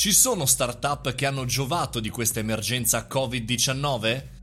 Ci sono startup che hanno giovato di questa emergenza Covid-19?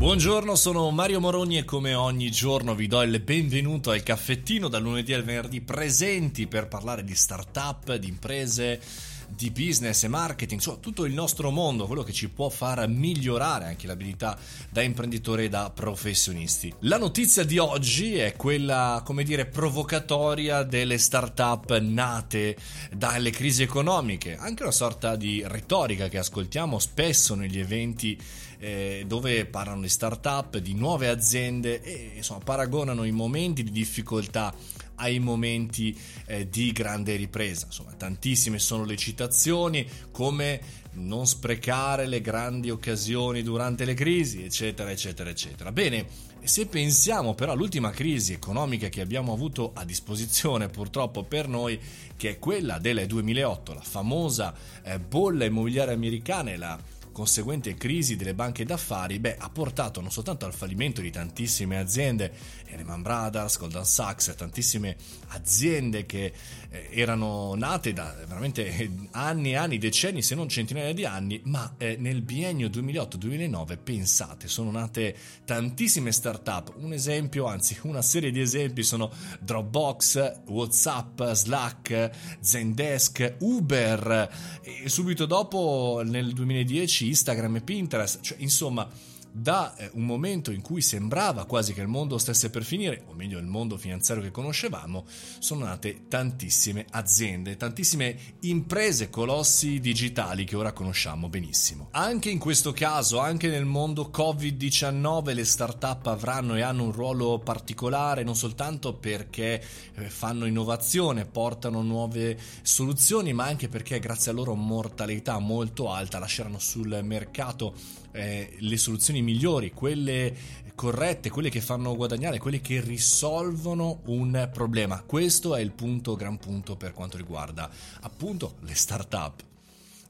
Buongiorno, sono Mario Moroni e come ogni giorno vi do il benvenuto al caffettino dal lunedì al venerdì presenti per parlare di startup, di imprese, di business e marketing, insomma tutto il nostro mondo, quello che ci può far migliorare anche l'abilità da imprenditore e da professionisti. La notizia di oggi è quella, come dire, provocatoria delle start-up nate dalle crisi economiche, anche una sorta di retorica che ascoltiamo spesso negli eventi eh, dove parlano di start-up, di nuove aziende e insomma paragonano i momenti di difficoltà ai momenti eh, di grande ripresa. Insomma, tantissime sono le citazioni come non sprecare le grandi occasioni durante le crisi, eccetera, eccetera, eccetera. Bene, se pensiamo però all'ultima crisi economica che abbiamo avuto a disposizione purtroppo per noi, che è quella del 2008, la famosa eh, bolla immobiliare americana e la conseguente crisi delle banche d'affari beh, ha portato non soltanto al fallimento di tantissime aziende, Lehman Brothers, Goldman Sachs, tantissime aziende che eh, erano nate da veramente anni e anni, decenni, se non centinaia di anni, ma eh, nel biennio 2008-2009, pensate, sono nate tantissime start-up. Un esempio, anzi una serie di esempi sono Dropbox, WhatsApp, Slack, Zendesk, Uber e subito dopo nel 2010 Instagram e Pinterest, cioè insomma da eh, un momento in cui sembrava quasi che il mondo stesse per finire, o meglio il mondo finanziario che conoscevamo, sono nate tantissime aziende, tantissime imprese, colossi digitali che ora conosciamo benissimo. Anche in questo caso, anche nel mondo Covid-19, le start-up avranno e hanno un ruolo particolare non soltanto perché eh, fanno innovazione, portano nuove soluzioni, ma anche perché grazie a loro mortalità molto alta lasceranno sul mercato eh, le soluzioni migliori, quelle corrette, quelle che fanno guadagnare, quelle che risolvono un problema. Questo è il punto, gran punto per quanto riguarda appunto le start-up.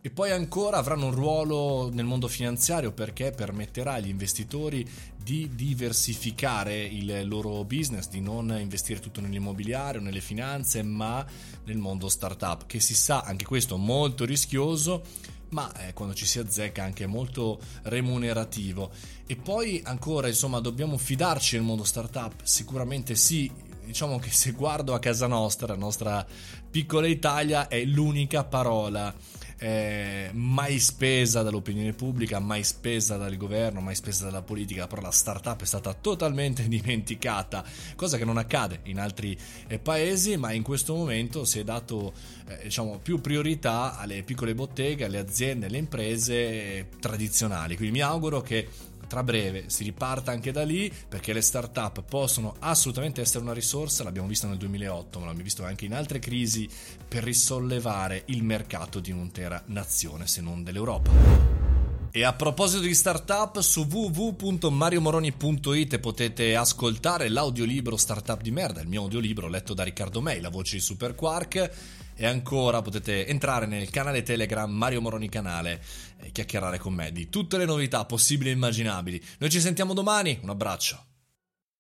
E poi ancora avranno un ruolo nel mondo finanziario perché permetterà agli investitori di diversificare il loro business, di non investire tutto nell'immobiliare o nelle finanze, ma nel mondo startup, che si sa anche questo molto rischioso ma eh, quando ci si azzecca anche molto remunerativo. E poi ancora, insomma, dobbiamo fidarci del mondo startup? Sicuramente sì, diciamo che se guardo a casa nostra, la nostra piccola Italia è l'unica parola eh, mai spesa dall'opinione pubblica, mai spesa dal governo, mai spesa dalla politica, però la startup è stata totalmente dimenticata, cosa che non accade in altri eh, paesi, ma in questo momento si è dato eh, diciamo, più priorità alle piccole botteghe, alle aziende, alle imprese eh, tradizionali. Quindi mi auguro che tra breve si riparta anche da lì perché le start-up possono assolutamente essere una risorsa, l'abbiamo visto nel 2008, ma l'abbiamo visto anche in altre crisi per risollevare il mercato di un'intera nazione, se non dell'Europa. E a proposito di startup, su www.mariomoroni.it potete ascoltare l'audiolibro Startup di merda, il mio audiolibro letto da Riccardo May, la voce di Super Quark. E ancora potete entrare nel canale Telegram Mario Moroni Canale e chiacchierare con me di tutte le novità possibili e immaginabili. Noi ci sentiamo domani, un abbraccio.